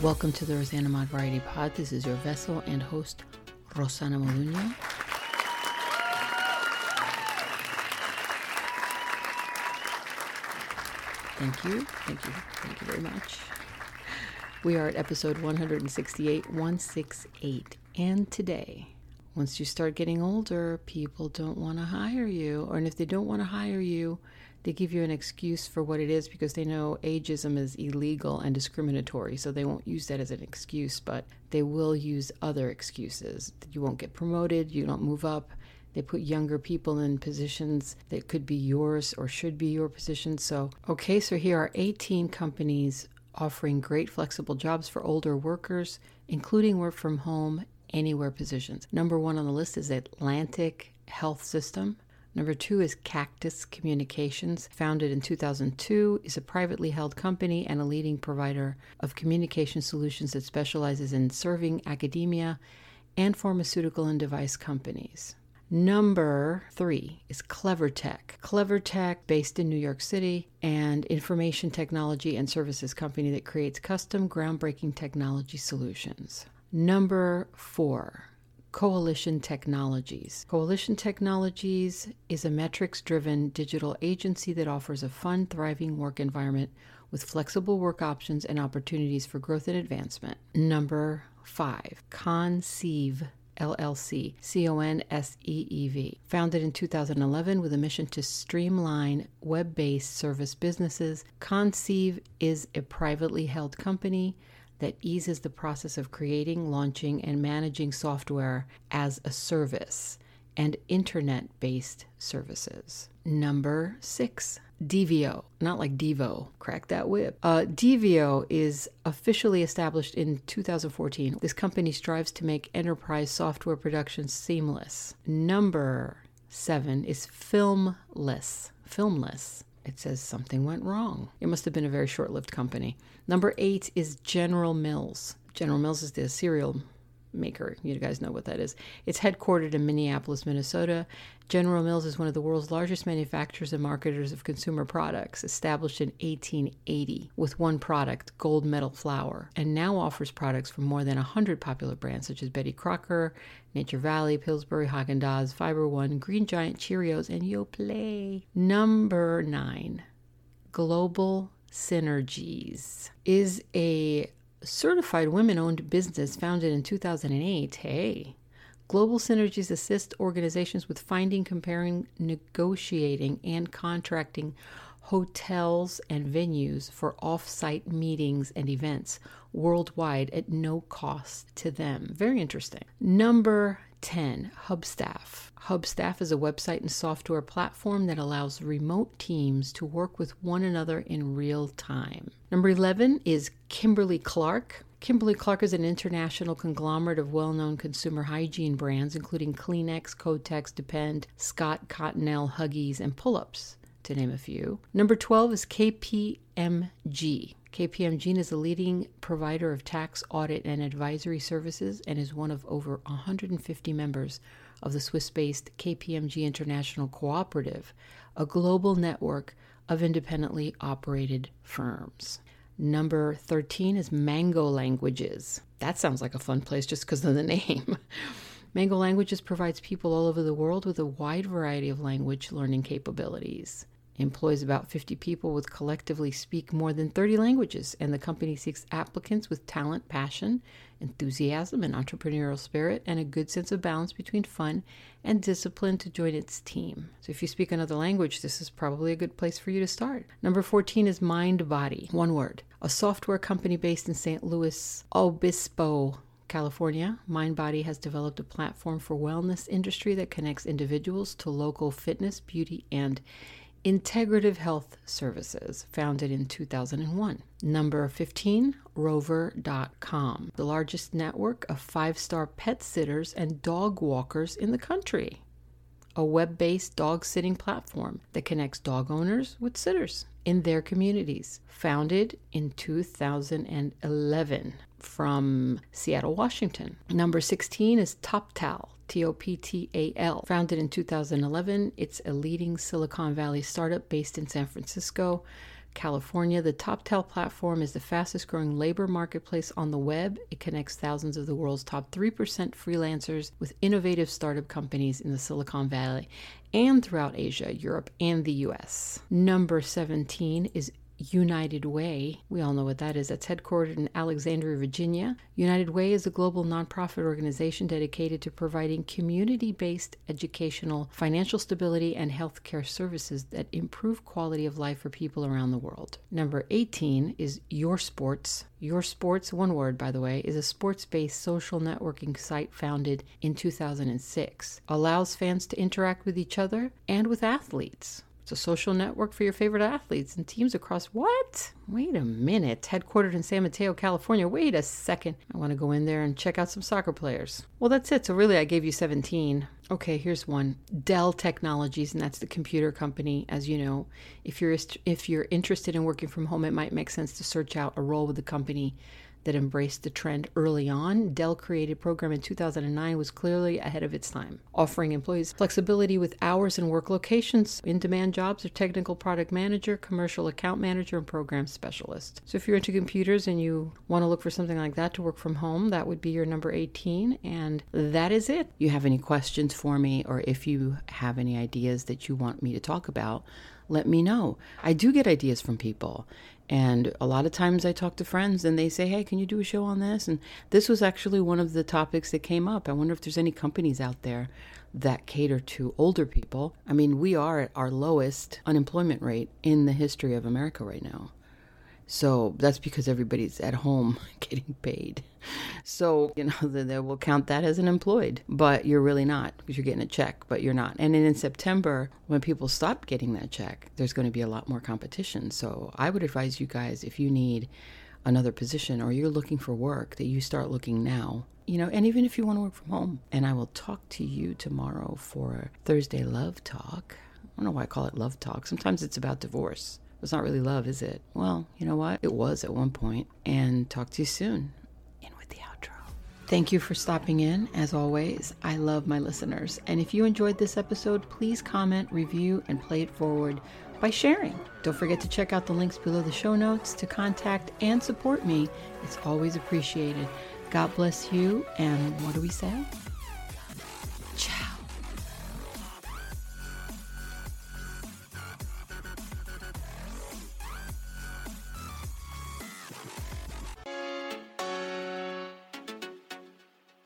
Welcome to the Rosanna Mod Variety Pod. This is your vessel and host, Rosanna Molinho. Thank you, thank you, thank you very much. We are at episode 168, 168, and today, once you start getting older, people don't want to hire you, or if they don't want to hire you, they give you an excuse for what it is because they know ageism is illegal and discriminatory. So they won't use that as an excuse, but they will use other excuses. You won't get promoted, you don't move up. They put younger people in positions that could be yours or should be your position. So, okay, so here are 18 companies offering great flexible jobs for older workers, including work from home anywhere positions. Number one on the list is Atlantic Health System. Number two is Cactus Communications, founded in 2002, is a privately held company and a leading provider of communication solutions that specializes in serving academia and pharmaceutical and device companies. Number three is CleverTech. CleverTech, based in New York City, and information technology and services company that creates custom groundbreaking technology solutions. Number four, Coalition Technologies. Coalition Technologies is a metrics driven digital agency that offers a fun, thriving work environment with flexible work options and opportunities for growth and advancement. Number five, Conseev. LLC, C O N S E E V, founded in 2011 with a mission to streamline web based service businesses. Conseev is a privately held company that eases the process of creating, launching, and managing software as a service and internet based services. Number six, Devio, not like Devo, crack that whip. Uh, Devio is officially established in 2014. This company strives to make enterprise software production seamless. Number seven is Filmless. Filmless it says something went wrong. It must have been a very short lived company. Number eight is General Mills. General Mills is the cereal maker. You guys know what that is. It's headquartered in Minneapolis, Minnesota. General Mills is one of the world's largest manufacturers and marketers of consumer products, established in 1880 with one product, gold medal flour, and now offers products from more than 100 popular brands such as Betty Crocker, Nature Valley, Pillsbury, Haagen-Dazs, Fiber One, Green Giant, Cheerios, and Yoplait. Number 9. Global Synergies is a certified women owned business founded in 2008. Hey, Global Synergies assist organizations with finding, comparing, negotiating, and contracting hotels and venues for off site meetings and events worldwide at no cost to them. Very interesting. Number 10, Hubstaff. Hubstaff is a website and software platform that allows remote teams to work with one another in real time. Number 11 is Kimberly Clark. Kimberly Clark is an international conglomerate of well known consumer hygiene brands, including Kleenex, Kotex, Depend, Scott, Cottonelle, Huggies, and Pull Ups, to name a few. Number 12 is KPMG. KPMG is a leading provider of tax, audit, and advisory services and is one of over 150 members of the Swiss based KPMG International Cooperative, a global network of independently operated firms. Number 13 is Mango Languages. That sounds like a fun place just because of the name. Mango Languages provides people all over the world with a wide variety of language learning capabilities employs about 50 people with collectively speak more than 30 languages, and the company seeks applicants with talent, passion, enthusiasm, and entrepreneurial spirit, and a good sense of balance between fun and discipline to join its team. So, if you speak another language, this is probably a good place for you to start. Number 14 is MindBody, one word, a software company based in San Luis Obispo. California, MindBody has developed a platform for wellness industry that connects individuals to local fitness, beauty, and Integrative Health Services, founded in 2001. Number 15, Rover.com, the largest network of five star pet sitters and dog walkers in the country. A web based dog sitting platform that connects dog owners with sitters in their communities. Founded in 2011 from Seattle, Washington. Number 16 is TopTal. T O P T A L. Founded in 2011, it's a leading Silicon Valley startup based in San Francisco. California. The TopTal platform is the fastest growing labor marketplace on the web. It connects thousands of the world's top 3% freelancers with innovative startup companies in the Silicon Valley and throughout Asia, Europe, and the US. Number 17 is United Way. We all know what that is. That's headquartered in Alexandria, Virginia. United Way is a global nonprofit organization dedicated to providing community based educational, financial stability, and healthcare services that improve quality of life for people around the world. Number 18 is Your Sports. Your Sports, one word by the way, is a sports based social networking site founded in 2006. Allows fans to interact with each other and with athletes. It's a social network for your favorite athletes and teams across what? Wait a minute. Headquartered in San Mateo, California. Wait a second. I want to go in there and check out some soccer players. Well, that's it. So, really, I gave you 17. Okay, here's one. Dell Technologies, and that's the computer company. As you know, if you're if you're interested in working from home, it might make sense to search out a role with the company that embraced the trend early on. Dell created program in 2009 was clearly ahead of its time, offering employees flexibility with hours and work locations. In-demand jobs are technical product manager, commercial account manager, and program specialist. So if you're into computers and you want to look for something like that to work from home, that would be your number 18 and that is it. You have any questions for me or if you have any ideas that you want me to talk about, let me know. I do get ideas from people. And a lot of times I talk to friends and they say, hey, can you do a show on this? And this was actually one of the topics that came up. I wonder if there's any companies out there that cater to older people. I mean, we are at our lowest unemployment rate in the history of America right now. So that's because everybody's at home getting paid. So, you know, they will count that as an employed, but you're really not because you're getting a check, but you're not. And then in September, when people stop getting that check, there's going to be a lot more competition. So I would advise you guys if you need another position or you're looking for work that you start looking now you know, and even if you want to work from home. And I will talk to you tomorrow for Thursday Love Talk. I don't know why I call it Love Talk. Sometimes it's about divorce. It's not really love, is it? Well, you know what? It was at one point. And talk to you soon. The outro. Thank you for stopping in. As always, I love my listeners. And if you enjoyed this episode, please comment, review, and play it forward by sharing. Don't forget to check out the links below the show notes to contact and support me. It's always appreciated. God bless you. And what do we say?